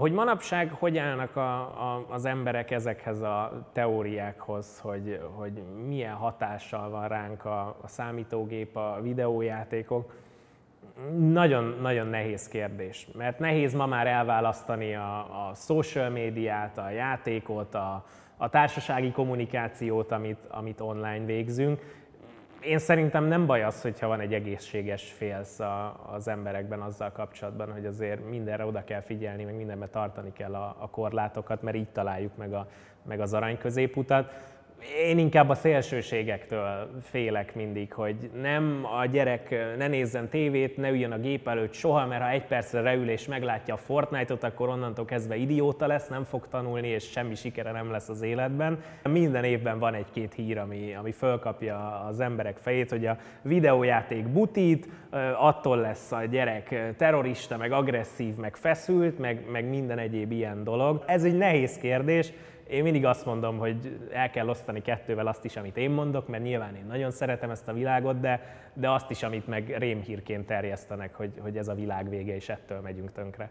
Hogy manapság hogy állnak a, a, az emberek ezekhez a teóriákhoz, hogy, hogy milyen hatással van ránk a, a számítógép, a videójátékok, nagyon, nagyon nehéz kérdés, mert nehéz ma már elválasztani a, a social médiát, a játékot, a, a társasági kommunikációt, amit, amit online végzünk. Én szerintem nem baj az, hogyha van egy egészséges félsz a, az emberekben azzal kapcsolatban, hogy azért mindenre oda kell figyelni, meg mindenbe tartani kell a, a korlátokat, mert így találjuk meg, a, meg az arany középutat én inkább a szélsőségektől félek mindig, hogy nem a gyerek ne nézzen tévét, ne üljön a gép előtt soha, mert ha egy percre reül és meglátja a Fortnite-ot, akkor onnantól kezdve idióta lesz, nem fog tanulni, és semmi sikere nem lesz az életben. Minden évben van egy-két hír, ami, ami fölkapja az emberek fejét, hogy a videójáték butít, attól lesz a gyerek terrorista, meg agresszív, meg feszült, meg, meg minden egyéb ilyen dolog. Ez egy nehéz kérdés, én mindig azt mondom, hogy el kell osztani kettővel azt is, amit én mondok, mert nyilván én nagyon szeretem ezt a világot, de, de azt is, amit meg rémhírként terjesztenek, hogy, hogy ez a világ vége, és ettől megyünk tönkre.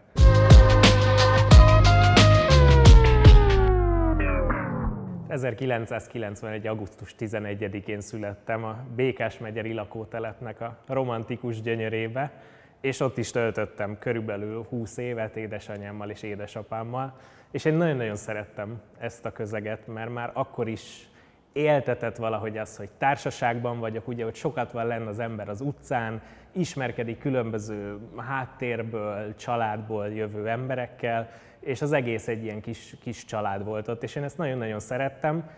...1991. augusztus 11-én születtem a Békás megyeri lakótelepnek a romantikus gyönyörébe, és ott is töltöttem körülbelül 20 évet édesanyámmal és édesapámmal. És én nagyon-nagyon szerettem ezt a közeget, mert már akkor is éltetett valahogy az, hogy társaságban vagyok, ugye, hogy sokat van lenne az ember az utcán, ismerkedik különböző háttérből, családból jövő emberekkel, és az egész egy ilyen kis, kis család volt ott, és én ezt nagyon-nagyon szerettem.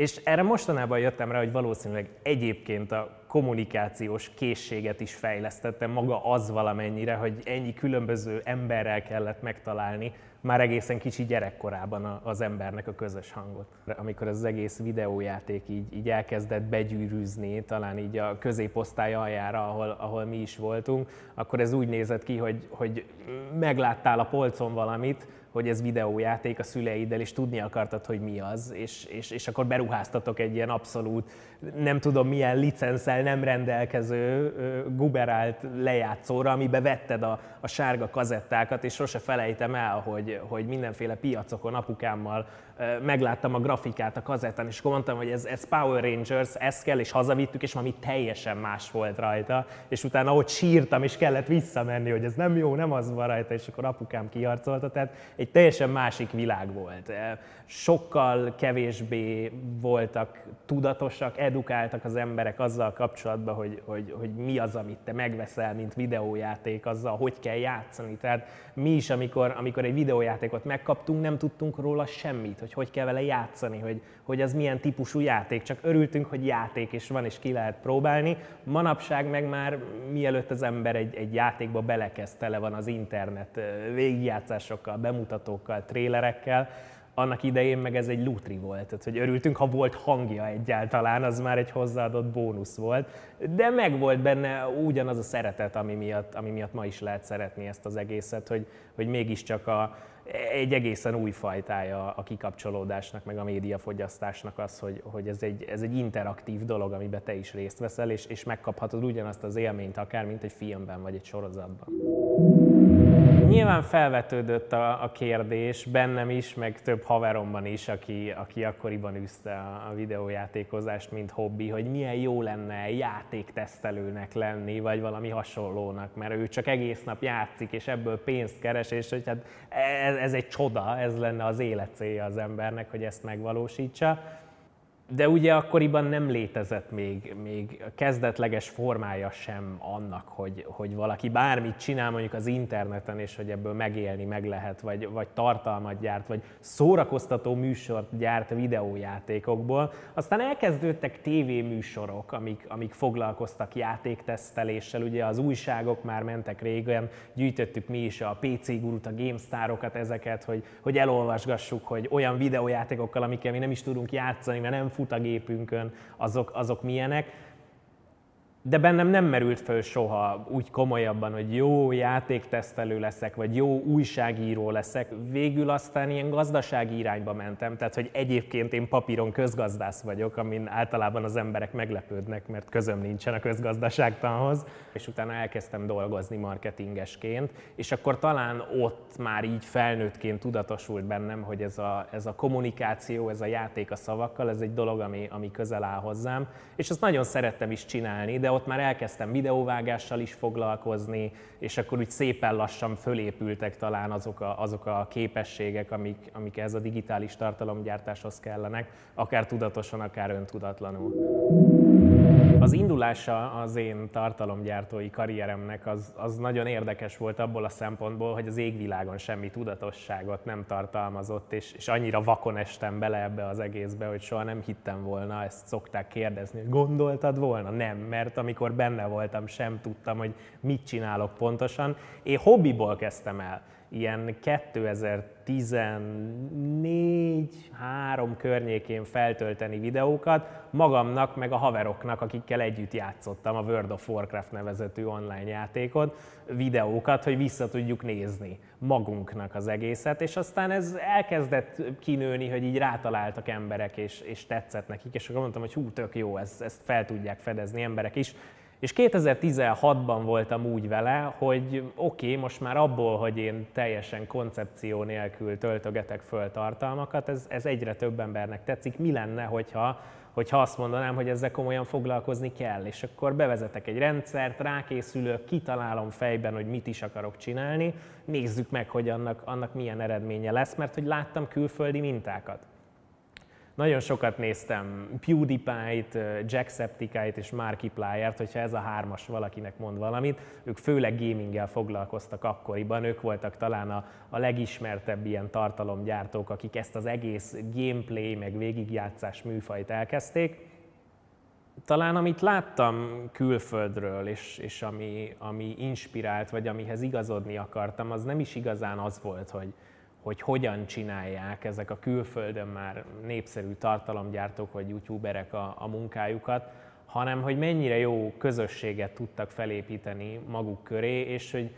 És erre mostanában jöttem rá, hogy valószínűleg egyébként a kommunikációs készséget is fejlesztettem maga az valamennyire, hogy ennyi különböző emberrel kellett megtalálni, már egészen kicsi gyerekkorában az embernek a közös hangot. Amikor az egész videójáték így, így elkezdett begyűrűzni, talán így a középosztály aljára, ahol, ahol mi is voltunk, akkor ez úgy nézett ki, hogy, hogy megláttál a polcon valamit, hogy ez videójáték a szüleiddel, és tudni akartad, hogy mi az, és, és, és akkor beruháztatok egy ilyen abszolút, nem tudom milyen licenszel nem rendelkező guberált lejátszóra, amibe vetted a, a sárga kazettákat, és sose felejtem el, hogy, hogy mindenféle piacokon apukámmal megláttam a grafikát a kazettán, és akkor mondtam, hogy ez, ez Power Rangers, ezt kell, és hazavittük, és valami teljesen más volt rajta, és utána ott sírtam, és kellett visszamenni, hogy ez nem jó, nem az van rajta, és akkor apukám kiharcolta, tehát egy teljesen másik világ volt. Sokkal kevésbé voltak tudatosak, edukáltak az emberek azzal kapcsolatban, hogy, hogy, hogy mi az, amit te megveszel, mint videójáték, azzal, hogy kell játszani. Tehát mi is, amikor, amikor egy videójátékot megkaptunk, nem tudtunk róla semmit, hogy hogy kell vele játszani, hogy, hogy az milyen típusú játék. Csak örültünk, hogy játék is van, és ki lehet próbálni. Manapság meg már mielőtt az ember egy, egy játékba belekezd, tele van az internet végigjátszásokkal, bemutatókkal, trélerekkel, annak idején meg ez egy lutri volt, tehát hogy örültünk, ha volt hangja egyáltalán, az már egy hozzáadott bónusz volt, de meg volt benne ugyanaz a szeretet, ami miatt, ami miatt ma is lehet szeretni ezt az egészet, hogy, hogy mégiscsak a, egy egészen új fajtája a kikapcsolódásnak, meg a médiafogyasztásnak az, hogy, hogy ez, egy, ez egy interaktív dolog, amiben te is részt veszel, és, és megkaphatod ugyanazt az élményt akár, mint egy filmben vagy egy sorozatban. Nyilván felvetődött a, a kérdés bennem is, meg több haveromban is, aki, aki akkoriban üzte a, a videójátékozást, mint hobbi, hogy milyen jó lenne játéktesztelőnek lenni, vagy valami hasonlónak, mert ő csak egész nap játszik, és ebből pénzt keres, és hogy hát ez, ez egy csoda, ez lenne az élet célja az embernek, hogy ezt megvalósítsa de ugye akkoriban nem létezett még, még a kezdetleges formája sem annak, hogy, hogy valaki bármit csinál mondjuk az interneten, és hogy ebből megélni meg lehet, vagy, vagy tartalmat gyárt, vagy szórakoztató műsort gyárt videójátékokból. Aztán elkezdődtek tévéműsorok, amik, amik foglalkoztak játékteszteléssel, ugye az újságok már mentek régen, gyűjtöttük mi is a PC gurut, a GameStarokat, ezeket, hogy, hogy elolvasgassuk, hogy olyan videójátékokkal, amikkel mi nem is tudunk játszani, mert nem fut a gépünkön, azok, azok milyenek. De bennem nem merült föl soha úgy komolyabban, hogy jó játéktesztelő leszek, vagy jó újságíró leszek. Végül aztán ilyen gazdasági irányba mentem, tehát hogy egyébként én papíron közgazdász vagyok, amin általában az emberek meglepődnek, mert közöm nincsen a közgazdaságtanhoz, és utána elkezdtem dolgozni marketingesként, és akkor talán ott már így felnőttként tudatosult bennem, hogy ez a, ez a kommunikáció, ez a játék a szavakkal, ez egy dolog, ami, ami közel áll hozzám, és azt nagyon szerettem is csinálni, de ott már elkezdtem videóvágással is foglalkozni, és akkor úgy szépen lassan fölépültek talán azok a, azok a képességek, amik, amik ez a digitális tartalomgyártáshoz kellenek, akár tudatosan, akár öntudatlanul. Az indulása az én tartalomgyártói karrieremnek az, az nagyon érdekes volt abból a szempontból, hogy az égvilágon semmi tudatosságot nem tartalmazott, és, és annyira vakon estem bele ebbe az egészbe, hogy soha nem hittem volna, ezt szokták kérdezni, gondoltad volna? Nem, mert amikor benne voltam, sem tudtam, hogy mit csinálok pontosan. Én hobbiból kezdtem el ilyen 2014 3 környékén feltölteni videókat magamnak, meg a haveroknak, akikkel együtt játszottam a World of Warcraft nevezetű online játékot, videókat, hogy vissza tudjuk nézni magunknak az egészet, és aztán ez elkezdett kinőni, hogy így rátaláltak emberek, és, és tetszett nekik, és akkor mondtam, hogy hú, tök jó, ezt, ezt fel tudják fedezni emberek is, és 2016-ban voltam úgy vele, hogy oké, okay, most már abból, hogy én teljesen koncepció nélkül töltögetek föl tartalmakat, ez, ez egyre több embernek tetszik. Mi lenne, hogyha, hogyha azt mondanám, hogy ezzel komolyan foglalkozni kell, és akkor bevezetek egy rendszert, rákészülök, kitalálom fejben, hogy mit is akarok csinálni, nézzük meg, hogy annak, annak milyen eredménye lesz, mert hogy láttam külföldi mintákat. Nagyon sokat néztem PewDiePie-t, Jacksepticeye-t és Markiplier-t, hogyha ez a hármas valakinek mond valamit. Ők főleg gaminggel foglalkoztak akkoriban, ők voltak talán a, a legismertebb ilyen tartalomgyártók, akik ezt az egész gameplay meg végigjátszás műfajt elkezdték. Talán amit láttam külföldről, és, és ami, ami inspirált, vagy amihez igazodni akartam, az nem is igazán az volt, hogy, hogy hogyan csinálják ezek a külföldön már népszerű tartalomgyártók vagy youtuberek a, a munkájukat, hanem hogy mennyire jó közösséget tudtak felépíteni maguk köré, és hogy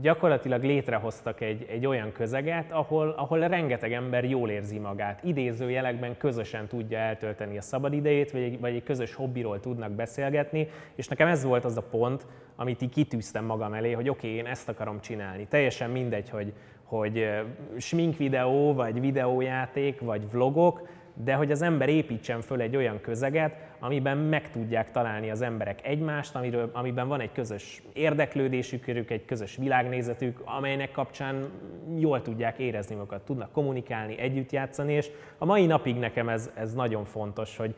gyakorlatilag létrehoztak egy, egy olyan közeget, ahol, ahol rengeteg ember jól érzi magát. Idézőjelekben közösen tudja eltölteni a szabadidejét, vagy vagy egy közös hobbiról tudnak beszélgetni, és nekem ez volt az a pont, amit így kitűztem magam elé, hogy oké, okay, én ezt akarom csinálni. Teljesen mindegy, hogy, hogy sminkvideó, vagy videójáték, vagy vlogok, de hogy az ember építsen föl egy olyan közeget, amiben meg tudják találni az emberek egymást, amiről, amiben van egy közös érdeklődésük, egy közös világnézetük, amelynek kapcsán jól tudják érezni magukat, tudnak kommunikálni, együtt játszani, és a mai napig nekem ez, ez nagyon fontos, hogy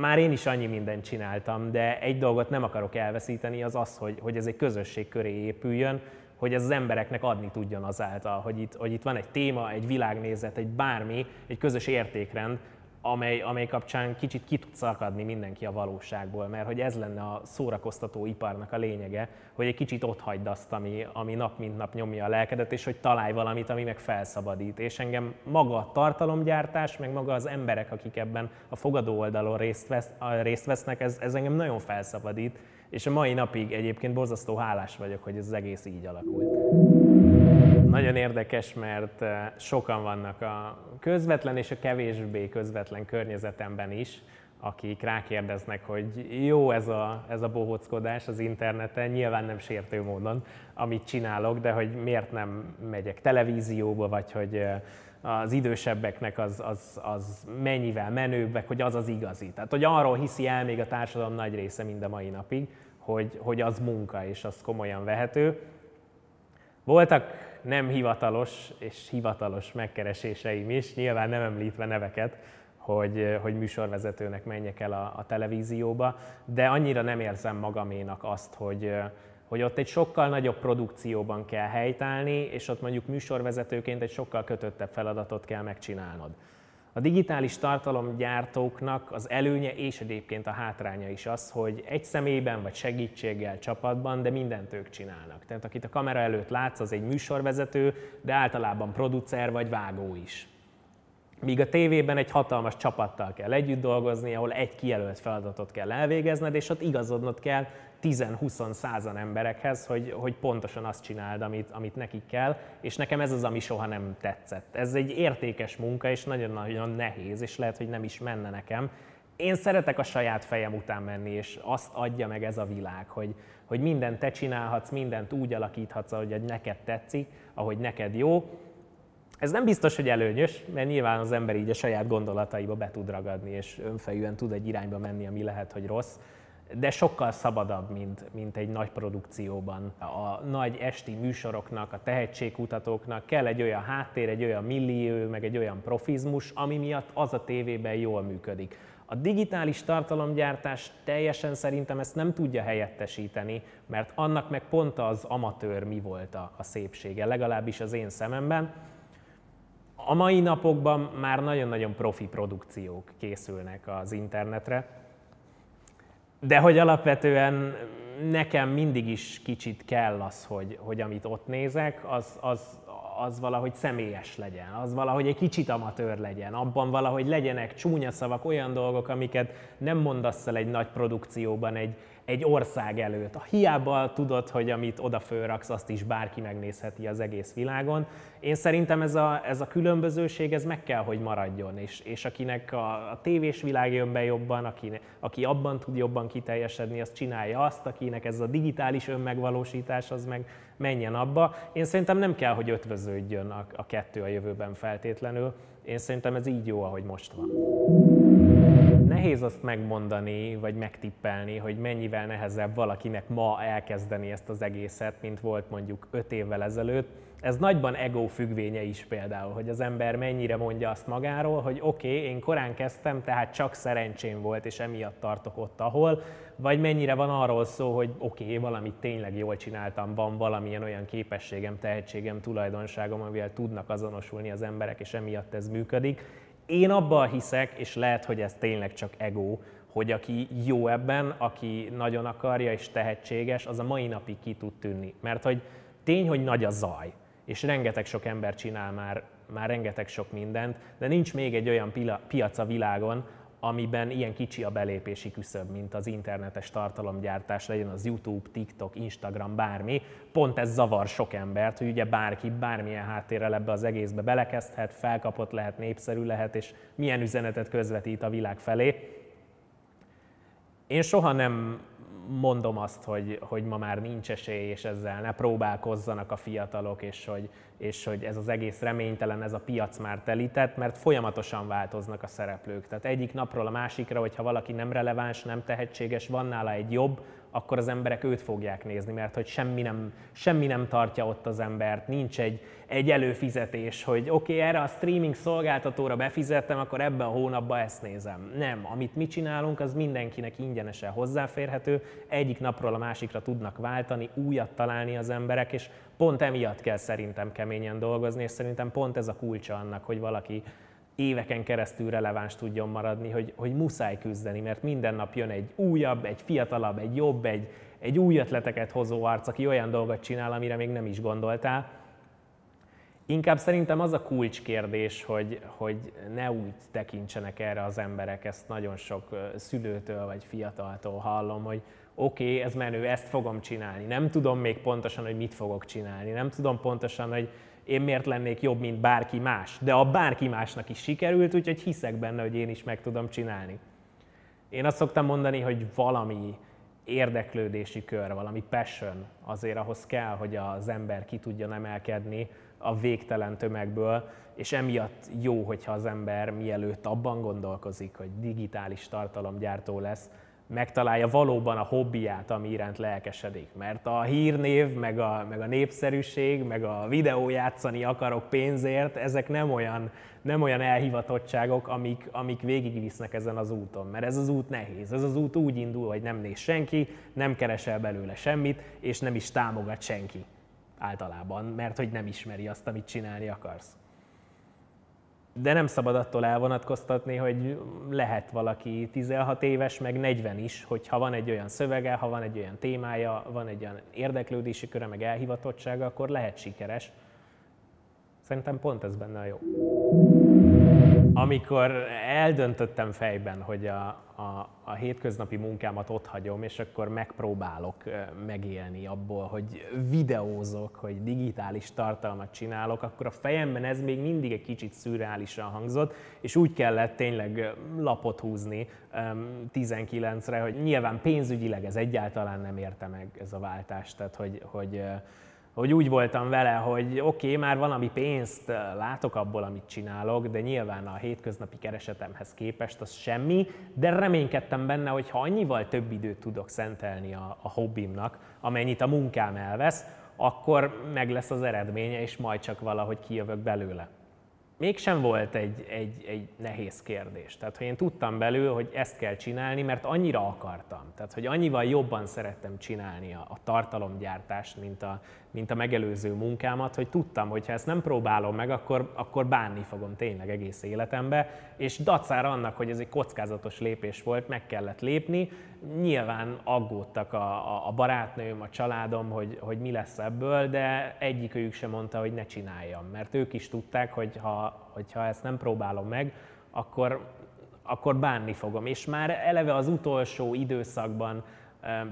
már én is annyi mindent csináltam, de egy dolgot nem akarok elveszíteni, az az, hogy, hogy ez egy közösség köré épüljön, hogy ez az embereknek adni tudjon azáltal, hogy itt, hogy itt van egy téma, egy világnézet, egy bármi, egy közös értékrend, amely, amely kapcsán kicsit ki tud szakadni mindenki a valóságból, mert hogy ez lenne a szórakoztató iparnak a lényege, hogy egy kicsit ott hagyd azt, ami, ami nap mint nap nyomja a lelkedet, és hogy találj valamit, ami meg felszabadít. És engem maga a tartalomgyártás, meg maga az emberek, akik ebben a fogadó oldalon részt, vesz, részt vesznek, ez, ez engem nagyon felszabadít, és a mai napig egyébként borzasztó hálás vagyok, hogy ez az egész így alakult. Nagyon érdekes, mert eh, sokan vannak a közvetlen és a kevésbé közvetlen környezetemben is, akik rákérdeznek, hogy jó ez a, ez a bohóckodás az interneten, nyilván nem sértő módon, amit csinálok, de hogy miért nem megyek televízióba, vagy hogy eh, az idősebbeknek az, az, az mennyivel menőbbek, hogy az az igazi. Tehát, hogy arról hiszi el még a társadalom nagy része mind a mai napig, hogy, hogy az munka, és az komolyan vehető. Voltak nem hivatalos és hivatalos megkereséseim is, nyilván nem említve neveket, hogy, hogy műsorvezetőnek menjek el a, a televízióba, de annyira nem érzem magaménak azt, hogy, hogy ott egy sokkal nagyobb produkcióban kell helytállni, és ott mondjuk műsorvezetőként egy sokkal kötöttebb feladatot kell megcsinálnod. A digitális tartalomgyártóknak az előnye és egyébként a hátránya is az, hogy egy személyben vagy segítséggel csapatban, de mindent ők csinálnak. Tehát akit a kamera előtt látsz, az egy műsorvezető, de általában producer vagy vágó is. Míg a tévében egy hatalmas csapattal kell együtt dolgozni, ahol egy kijelölt feladatot kell elvégezned, és ott igazodnod kell 10-20 százan emberekhez, hogy, hogy pontosan azt csináld, amit, amit nekik kell, és nekem ez az, ami soha nem tetszett. Ez egy értékes munka, és nagyon-nagyon nehéz, és lehet, hogy nem is menne nekem. Én szeretek a saját fejem után menni, és azt adja meg ez a világ, hogy, hogy mindent te csinálhatsz, mindent úgy alakíthatsz, ahogy neked tetszik, ahogy neked jó, ez nem biztos, hogy előnyös, mert nyilván az ember így a saját gondolataiba be tud ragadni, és önfejűen tud egy irányba menni, ami lehet, hogy rossz, de sokkal szabadabb, mint, mint egy nagy produkcióban. A nagy esti műsoroknak, a tehetségkutatóknak kell egy olyan háttér, egy olyan millió, meg egy olyan profizmus, ami miatt az a tévében jól működik. A digitális tartalomgyártás teljesen szerintem ezt nem tudja helyettesíteni, mert annak meg pont az amatőr mi volt a, a szépsége, legalábbis az én szememben. A mai napokban már nagyon-nagyon profi produkciók készülnek az internetre, de hogy alapvetően nekem mindig is kicsit kell az, hogy, hogy amit ott nézek, az, az, az valahogy személyes legyen, az valahogy egy kicsit amatőr legyen, abban valahogy legyenek csúnya szavak, olyan dolgok, amiket nem mondasz el egy nagy produkcióban, egy, egy ország előtt. Hiába tudod, hogy amit oda fölraksz, azt is bárki megnézheti az egész világon. Én szerintem ez a, ez a különbözőség, ez meg kell, hogy maradjon, és, és akinek a, a tévés világ jön be jobban, aki, aki abban tud jobban kiteljesedni, az csinálja azt, akinek ez a digitális önmegvalósítás, az meg menjen abba. Én szerintem nem kell, hogy ötvöződjön a, a kettő a jövőben feltétlenül. Én szerintem ez így jó, ahogy most van. Nehéz azt megmondani, vagy megtippelni, hogy mennyivel nehezebb valakinek ma elkezdeni ezt az egészet, mint volt mondjuk öt évvel ezelőtt. Ez nagyban ego függvénye is például, hogy az ember mennyire mondja azt magáról, hogy oké, okay, én korán kezdtem, tehát csak szerencsém volt, és emiatt tartok ott, ahol, vagy mennyire van arról szó, hogy oké, okay, valamit tényleg jól csináltam, van valamilyen olyan képességem, tehetségem, tulajdonságom, amivel tudnak azonosulni az emberek, és emiatt ez működik én abban hiszek, és lehet, hogy ez tényleg csak ego, hogy aki jó ebben, aki nagyon akarja és tehetséges, az a mai napig ki tud tűnni. Mert hogy tény, hogy nagy a zaj, és rengeteg sok ember csinál már, már rengeteg sok mindent, de nincs még egy olyan piac a világon, amiben ilyen kicsi a belépési küszöb, mint az internetes tartalomgyártás, legyen az YouTube, TikTok, Instagram, bármi. Pont ez zavar sok embert, hogy ugye bárki bármilyen háttérrel ebbe az egészbe belekezdhet, felkapott lehet, népszerű lehet, és milyen üzenetet közvetít a világ felé. Én soha nem mondom azt, hogy, hogy ma már nincs esély, és ezzel ne próbálkozzanak a fiatalok, és hogy, és hogy ez az egész reménytelen, ez a piac már telített, mert folyamatosan változnak a szereplők. Tehát egyik napról a másikra, hogyha valaki nem releváns, nem tehetséges, van nála egy jobb, akkor az emberek őt fogják nézni, mert hogy semmi nem, semmi nem tartja ott az embert, nincs egy, egy előfizetés, hogy oké, okay, erre a streaming szolgáltatóra befizettem, akkor ebben a hónapban ezt nézem. Nem, amit mi csinálunk, az mindenkinek ingyenesen hozzáférhető, egyik napról a másikra tudnak váltani, újat találni az emberek, és pont emiatt kell szerintem keményen dolgozni, és szerintem pont ez a kulcsa annak, hogy valaki éveken keresztül releváns tudjon maradni, hogy, hogy muszáj küzdeni, mert minden nap jön egy újabb, egy fiatalabb, egy jobb, egy, egy új ötleteket hozó arc, aki olyan dolgot csinál, amire még nem is gondoltál. Inkább szerintem az a kulcskérdés, hogy, hogy ne úgy tekintsenek erre az emberek, ezt nagyon sok szülőtől vagy fiataltól hallom, hogy oké, okay, ez menő, ezt fogom csinálni. Nem tudom még pontosan, hogy mit fogok csinálni. Nem tudom pontosan, hogy én miért lennék jobb, mint bárki más. De a bárki másnak is sikerült, úgyhogy hiszek benne, hogy én is meg tudom csinálni. Én azt szoktam mondani, hogy valami érdeklődési kör, valami passion azért ahhoz kell, hogy az ember ki tudjon emelkedni a végtelen tömegből, és emiatt jó, hogyha az ember mielőtt abban gondolkozik, hogy digitális tartalomgyártó lesz, megtalálja valóban a hobbiját, ami iránt lelkesedik. Mert a hírnév, meg a, meg a népszerűség, meg a videó játszani akarok pénzért, ezek nem olyan, nem olyan elhivatottságok, amik, amik végigvisznek ezen az úton. Mert ez az út nehéz. Ez az út úgy indul, hogy nem néz senki, nem keresel belőle semmit, és nem is támogat senki általában, mert hogy nem ismeri azt, amit csinálni akarsz de nem szabad attól elvonatkoztatni, hogy lehet valaki 16 éves, meg 40 is, hogyha van egy olyan szövege, ha van egy olyan témája, van egy olyan érdeklődési köre, meg elhivatottsága, akkor lehet sikeres. Szerintem pont ez benne a jó. Amikor eldöntöttem fejben, hogy a, a, a hétköznapi munkámat ott hagyom, és akkor megpróbálok megélni abból, hogy videózok, hogy digitális tartalmat csinálok, akkor a fejemben ez még mindig egy kicsit szürreálisan hangzott, és úgy kellett tényleg lapot húzni 19-re, hogy nyilván pénzügyileg ez egyáltalán nem érte meg ez a váltás, tehát hogy, hogy hogy úgy voltam vele, hogy oké, okay, már valami pénzt látok abból, amit csinálok, de nyilván a hétköznapi keresetemhez képest az semmi, de reménykedtem benne, hogy ha annyival több időt tudok szentelni a, a hobbimnak, amennyit a munkám elvesz, akkor meg lesz az eredménye, és majd csak valahogy kijövök belőle mégsem volt egy, egy, egy nehéz kérdés. Tehát, hogy én tudtam belül, hogy ezt kell csinálni, mert annyira akartam. Tehát, hogy annyival jobban szerettem csinálni a, a tartalomgyártást, mint a, mint a megelőző munkámat, hogy tudtam, hogy ha ezt nem próbálom meg, akkor, akkor bánni fogom tényleg egész életembe, és dacára annak, hogy ez egy kockázatos lépés volt, meg kellett lépni. Nyilván aggódtak a, a, a barátnőm, a családom, hogy, hogy mi lesz ebből, de egyikőjük sem mondta, hogy ne csináljam, mert ők is tudták, hogy ha, hogyha ezt nem próbálom meg, akkor, akkor bánni fogom. És már eleve az utolsó időszakban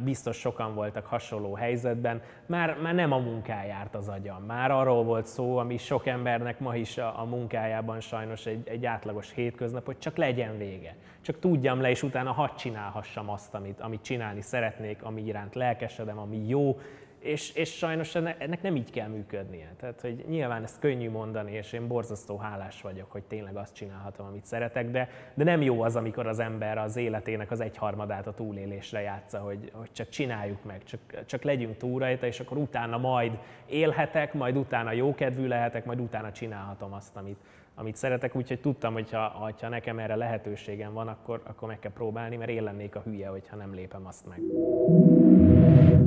biztos sokan voltak hasonló helyzetben, már, már nem a munkájárt az agyam. Már arról volt szó, ami sok embernek ma is a, a munkájában sajnos egy, egy átlagos hétköznap, hogy csak legyen vége. Csak tudjam le, és utána hadd csinálhassam azt, amit, amit csinálni szeretnék, ami iránt lelkesedem, ami jó, és, és sajnos ennek nem így kell működnie. Tehát, hogy nyilván ezt könnyű mondani, és én borzasztó hálás vagyok, hogy tényleg azt csinálhatom, amit szeretek, de, de nem jó az, amikor az ember az életének az egyharmadát a túlélésre játsza, hogy, hogy csak csináljuk meg, csak, csak legyünk túl rajta, és akkor utána majd élhetek, majd utána jókedvű lehetek, majd utána csinálhatom azt, amit, amit szeretek, úgyhogy tudtam, hogy ha, ha nekem erre lehetőségem van, akkor, akkor meg kell próbálni, mert én lennék a hülye, hogyha nem lépem azt meg.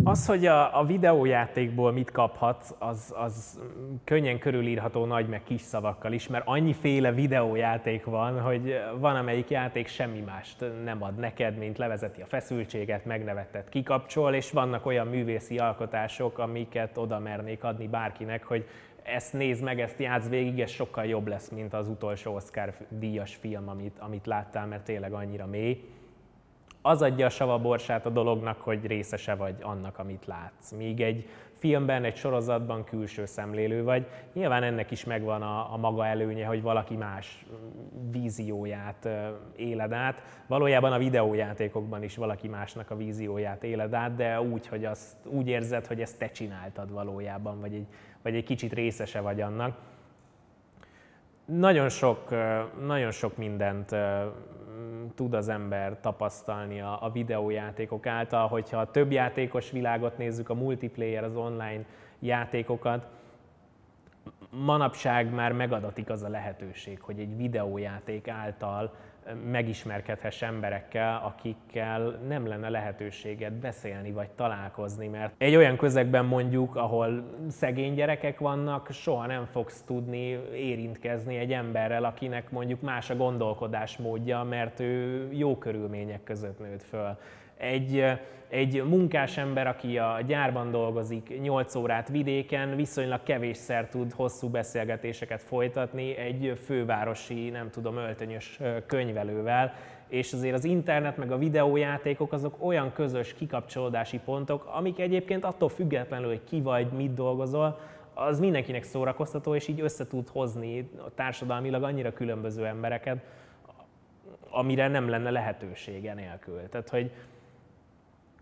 Az, hogy a, a videójátékból mit kaphatsz, az, az könnyen körülírható nagy meg kis szavakkal is, mert annyiféle videójáték van, hogy van amelyik játék semmi mást nem ad neked, mint levezeti a feszültséget, megnevettet, kikapcsol, és vannak olyan művészi alkotások, amiket oda mernék adni bárkinek, hogy ezt nézd meg, ezt játsz végig, ez sokkal jobb lesz, mint az utolsó Oscar díjas film, amit, amit láttál, mert tényleg annyira mély az adja a savaborsát a dolognak, hogy részese vagy annak, amit látsz. Míg egy filmben, egy sorozatban külső szemlélő vagy. Nyilván ennek is megvan a, a maga előnye, hogy valaki más vízióját éled át. Valójában a videójátékokban is valaki másnak a vízióját éled át, de úgy, hogy azt úgy érzed, hogy ezt te csináltad valójában, vagy egy, vagy egy kicsit részese vagy annak. Nagyon sok, nagyon sok mindent tud az ember tapasztalni a, a videójátékok által, hogyha a több játékos világot nézzük, a multiplayer, az online játékokat, manapság már megadatik az a lehetőség, hogy egy videójáték által megismerkedhess emberekkel, akikkel nem lenne lehetőséged beszélni vagy találkozni, mert egy olyan közegben mondjuk, ahol szegény gyerekek vannak, soha nem fogsz tudni érintkezni egy emberrel, akinek mondjuk más a gondolkodásmódja, mert ő jó körülmények között nőtt föl egy, egy munkás ember, aki a gyárban dolgozik 8 órát vidéken, viszonylag kevésszer tud hosszú beszélgetéseket folytatni egy fővárosi, nem tudom, öltönyös könyvelővel, és azért az internet meg a videójátékok azok olyan közös kikapcsolódási pontok, amik egyébként attól függetlenül, hogy ki vagy, mit dolgozol, az mindenkinek szórakoztató, és így össze tud hozni társadalmilag annyira különböző embereket, amire nem lenne lehetősége nélkül. Tehát, hogy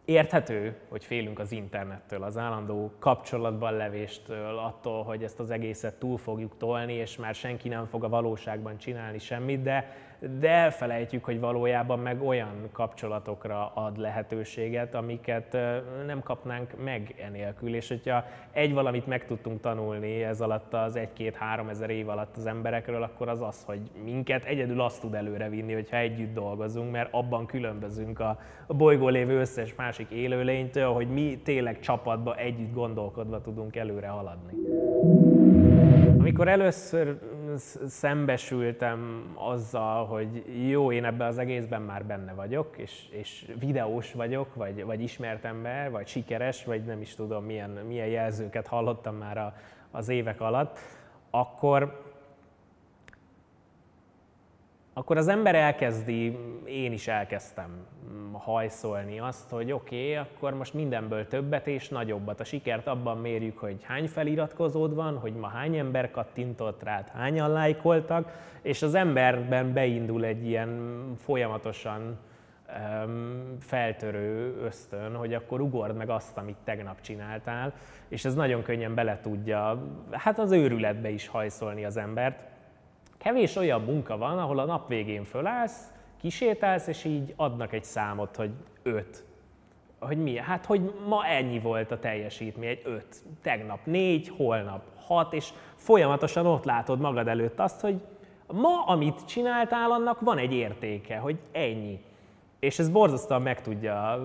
Érthető, hogy félünk az internettől, az állandó kapcsolatban levéstől, attól, hogy ezt az egészet túl fogjuk tolni, és már senki nem fog a valóságban csinálni semmit, de de elfelejtjük, hogy valójában meg olyan kapcsolatokra ad lehetőséget, amiket nem kapnánk meg enélkül. És hogyha egy valamit meg tudtunk tanulni ez alatt az egy-két-három ezer év alatt az emberekről, akkor az az, hogy minket egyedül azt tud előrevinni, hogyha együtt dolgozunk, mert abban különbözünk a, bolygó lévő összes másik élőlénytől, hogy mi tényleg csapatba együtt gondolkodva tudunk előre haladni. Amikor először szembesültem azzal, hogy jó, én ebben az egészben már benne vagyok, és, és videós vagyok, vagy, vagy ismert ember, vagy sikeres, vagy nem is tudom, milyen, milyen jelzőket hallottam már a, az évek alatt, akkor akkor az ember elkezdi, én is elkezdtem hajszolni azt, hogy oké, okay, akkor most mindenből többet és nagyobbat. A sikert abban mérjük, hogy hány feliratkozód van, hogy ma hány ember kattintott rád, hányan lájkoltak, és az emberben beindul egy ilyen folyamatosan feltörő ösztön, hogy akkor ugord meg azt, amit tegnap csináltál, és ez nagyon könnyen bele tudja, hát az őrületbe is hajszolni az embert. Kevés olyan munka van, ahol a nap végén fölállsz, kisétálsz, és így adnak egy számot, hogy öt. Hogy mi? Hát, hogy ma ennyi volt a teljesítmény, egy öt. Tegnap négy, holnap hat, és folyamatosan ott látod magad előtt azt, hogy ma, amit csináltál, annak van egy értéke, hogy ennyi. És ez borzasztóan meg tudja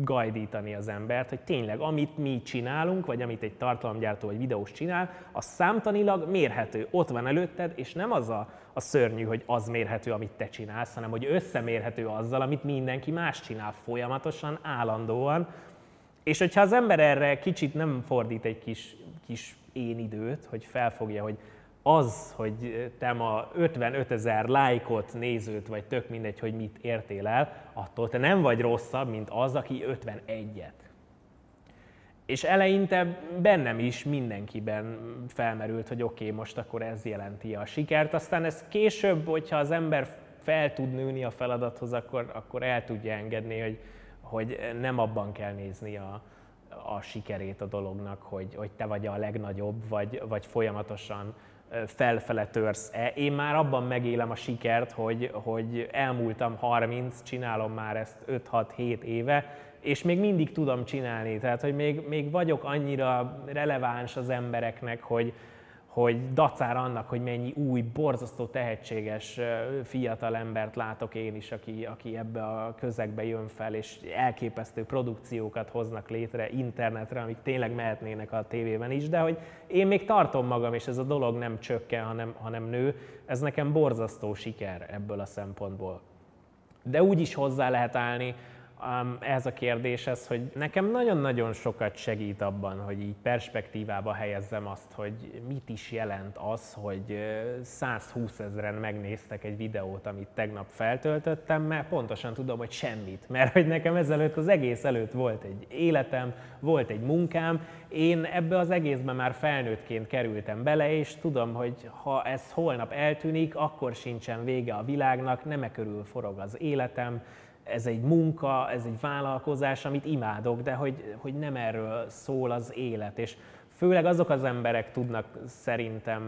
gajdítani az embert, hogy tényleg amit mi csinálunk, vagy amit egy tartalomgyártó vagy videós csinál, az számtanilag mérhető, ott van előtted, és nem az a, a szörnyű, hogy az mérhető, amit te csinálsz, hanem hogy összemérhető azzal, amit mindenki más csinál folyamatosan, állandóan. És hogyha az ember erre kicsit nem fordít egy kis, kis én időt, hogy felfogja, hogy az, hogy te ma 55 ezer lájkot, nézőt, vagy tök mindegy, hogy mit értél el, attól te nem vagy rosszabb, mint az, aki 51-et. És eleinte bennem is mindenkiben felmerült, hogy oké, okay, most akkor ez jelenti a sikert. Aztán ez később, hogyha az ember fel tud nőni a feladathoz, akkor, akkor el tudja engedni, hogy, hogy nem abban kell nézni a, a sikerét a dolognak, hogy, hogy te vagy a legnagyobb, vagy, vagy folyamatosan felfele törsz-e. Én már abban megélem a sikert, hogy, hogy elmúltam 30, csinálom már ezt 5-6-7 éve, és még mindig tudom csinálni. Tehát, hogy még, még vagyok annyira releváns az embereknek, hogy, hogy dacár annak, hogy mennyi új, borzasztó tehetséges fiatal embert látok én is, aki, aki ebbe a közegbe jön fel, és elképesztő produkciókat hoznak létre internetre, amik tényleg mehetnének a tévében is, de hogy én még tartom magam, és ez a dolog nem csökken, hanem, hanem nő, ez nekem borzasztó siker ebből a szempontból. De úgy is hozzá lehet állni, ehhez a kérdéshez, hogy nekem nagyon-nagyon sokat segít abban, hogy így perspektívába helyezzem azt, hogy mit is jelent az, hogy 120 ezeren megnéztek egy videót, amit tegnap feltöltöttem, mert pontosan tudom, hogy semmit. Mert hogy nekem ezelőtt az egész előtt volt egy életem, volt egy munkám, én ebbe az egészbe már felnőttként kerültem bele, és tudom, hogy ha ez holnap eltűnik, akkor sincsen vége a világnak, nem e körül forog az életem, ez egy munka, ez egy vállalkozás, amit imádok, de hogy, hogy nem erről szól az élet. És főleg azok az emberek tudnak szerintem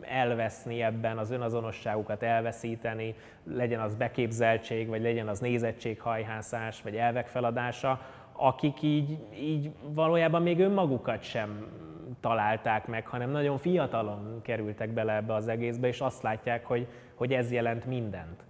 elveszni ebben, az önazonosságukat elveszíteni, legyen az beképzeltség, vagy legyen az nézettséghajhászás, vagy elvek feladása, akik így, így valójában még önmagukat sem találták meg, hanem nagyon fiatalon kerültek bele ebbe az egészbe, és azt látják, hogy, hogy ez jelent mindent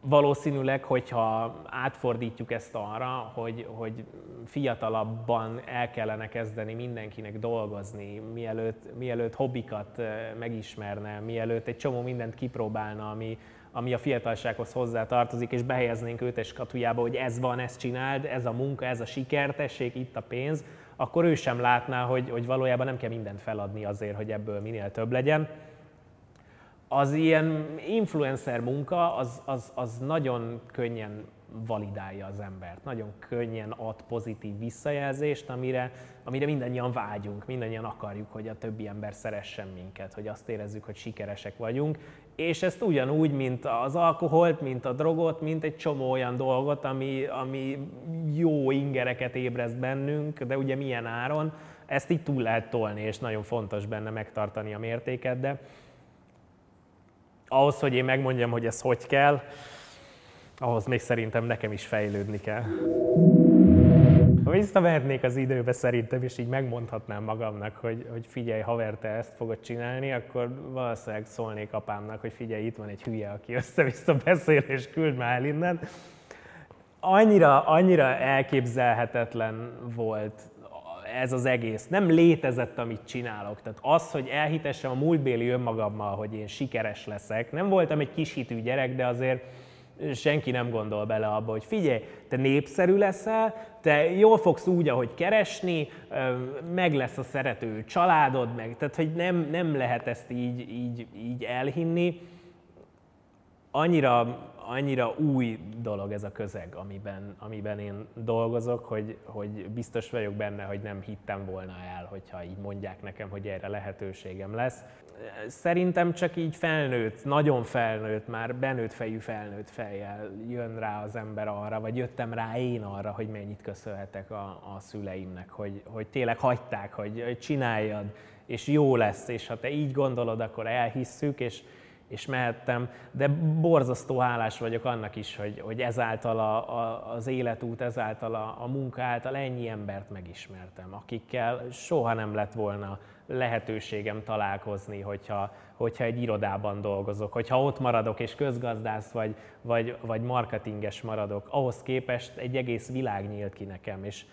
valószínűleg, hogyha átfordítjuk ezt arra, hogy, hogy fiatalabban el kellene kezdeni mindenkinek dolgozni, mielőtt, mielőtt hobbikat megismerne, mielőtt egy csomó mindent kipróbálna, ami, ami a fiatalsághoz hozzá tartozik, és behelyeznénk őt egy skatujába, hogy ez van, ezt csináld, ez a munka, ez a siker, tessék, itt a pénz, akkor ő sem látná, hogy, hogy valójában nem kell mindent feladni azért, hogy ebből minél több legyen az ilyen influencer munka az, az, az nagyon könnyen validálja az embert, nagyon könnyen ad pozitív visszajelzést, amire, amire mindannyian vágyunk, mindannyian akarjuk, hogy a többi ember szeressen minket, hogy azt érezzük, hogy sikeresek vagyunk, és ezt ugyanúgy, mint az alkoholt, mint a drogot, mint egy csomó olyan dolgot, ami, ami jó ingereket ébreszt bennünk, de ugye milyen áron, ezt így túl lehet tolni, és nagyon fontos benne megtartani a mértéket, de ahhoz, hogy én megmondjam, hogy ez hogy kell, ahhoz még szerintem nekem is fejlődni kell. Ha visszavernék az időbe szerintem, és így megmondhatnám magamnak, hogy, hogy figyelj, haver, te ezt fogod csinálni, akkor valószínűleg szólnék apámnak, hogy figyelj, itt van egy hülye, aki össze-vissza beszél, és küld már el innen. Annyira, annyira elképzelhetetlen volt ez az egész. Nem létezett, amit csinálok. Tehát az, hogy elhitessem a múltbéli önmagammal, hogy én sikeres leszek. Nem voltam egy kis hitű gyerek, de azért senki nem gondol bele abba, hogy figyelj, te népszerű leszel, te jól fogsz úgy, ahogy keresni, meg lesz a szerető családod, meg, tehát hogy nem, nem lehet ezt így, így, így elhinni. annyira, annyira új dolog ez a közeg, amiben, amiben én dolgozok, hogy, hogy biztos vagyok benne, hogy nem hittem volna el, hogyha így mondják nekem, hogy erre lehetőségem lesz. Szerintem csak így felnőtt, nagyon felnőtt, már benőtt fejű felnőtt fejjel jön rá az ember arra, vagy jöttem rá én arra, hogy mennyit köszönhetek a, a szüleimnek, hogy, hogy tényleg hagyták, hogy, hogy csináljad, és jó lesz, és ha te így gondolod, akkor elhisszük, és, és mehettem, de borzasztó hálás vagyok annak is, hogy, hogy ezáltal a, a, az életút, ezáltal a, a munka által ennyi embert megismertem, akikkel soha nem lett volna lehetőségem találkozni, hogyha, hogyha egy irodában dolgozok, hogyha ott maradok és közgazdász vagy, vagy, vagy marketinges maradok, ahhoz képest egy egész világ nyílt ki nekem, és,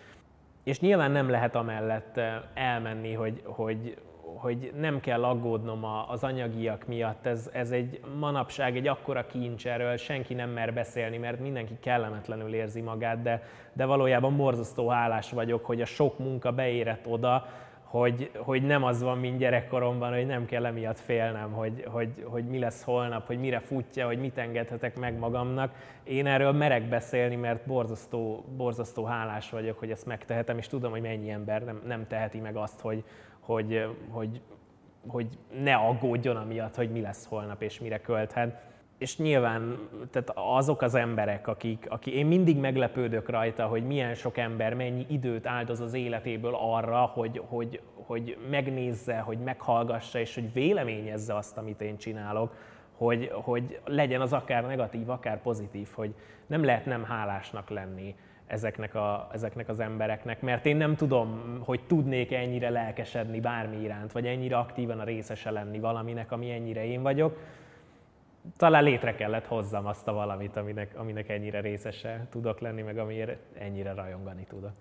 és nyilván nem lehet amellett eh, elmenni, hogy, hogy, hogy nem kell aggódnom az anyagiak miatt. Ez, ez egy manapság egy akkora kincs, erről senki nem mer beszélni, mert mindenki kellemetlenül érzi magát, de, de valójában borzasztó hálás vagyok, hogy a sok munka beérett oda, hogy, hogy nem az van, mint gyerekkoromban, hogy nem kell emiatt félnem, hogy, hogy, hogy mi lesz holnap, hogy mire futja, hogy mit engedhetek meg magamnak. Én erről merek beszélni, mert borzasztó, borzasztó hálás vagyok, hogy ezt megtehetem, és tudom, hogy mennyi ember nem, nem teheti meg azt, hogy, hogy, hogy, hogy ne aggódjon amiatt, hogy mi lesz holnap és mire költhet. És nyilván tehát azok az emberek, akik, akik én mindig meglepődök rajta, hogy milyen sok ember mennyi időt áldoz az életéből arra, hogy, hogy, hogy megnézze, hogy meghallgassa, és hogy véleményezze azt, amit én csinálok, hogy, hogy legyen az akár negatív, akár pozitív, hogy nem lehet nem hálásnak lenni ezeknek, a, ezeknek az embereknek, mert én nem tudom, hogy tudnék ennyire lelkesedni bármi iránt, vagy ennyire aktívan a részese lenni valaminek, ami ennyire én vagyok. Talán létre kellett hozzam azt a valamit, aminek, aminek ennyire részese tudok lenni, meg amiért ennyire rajongani tudok.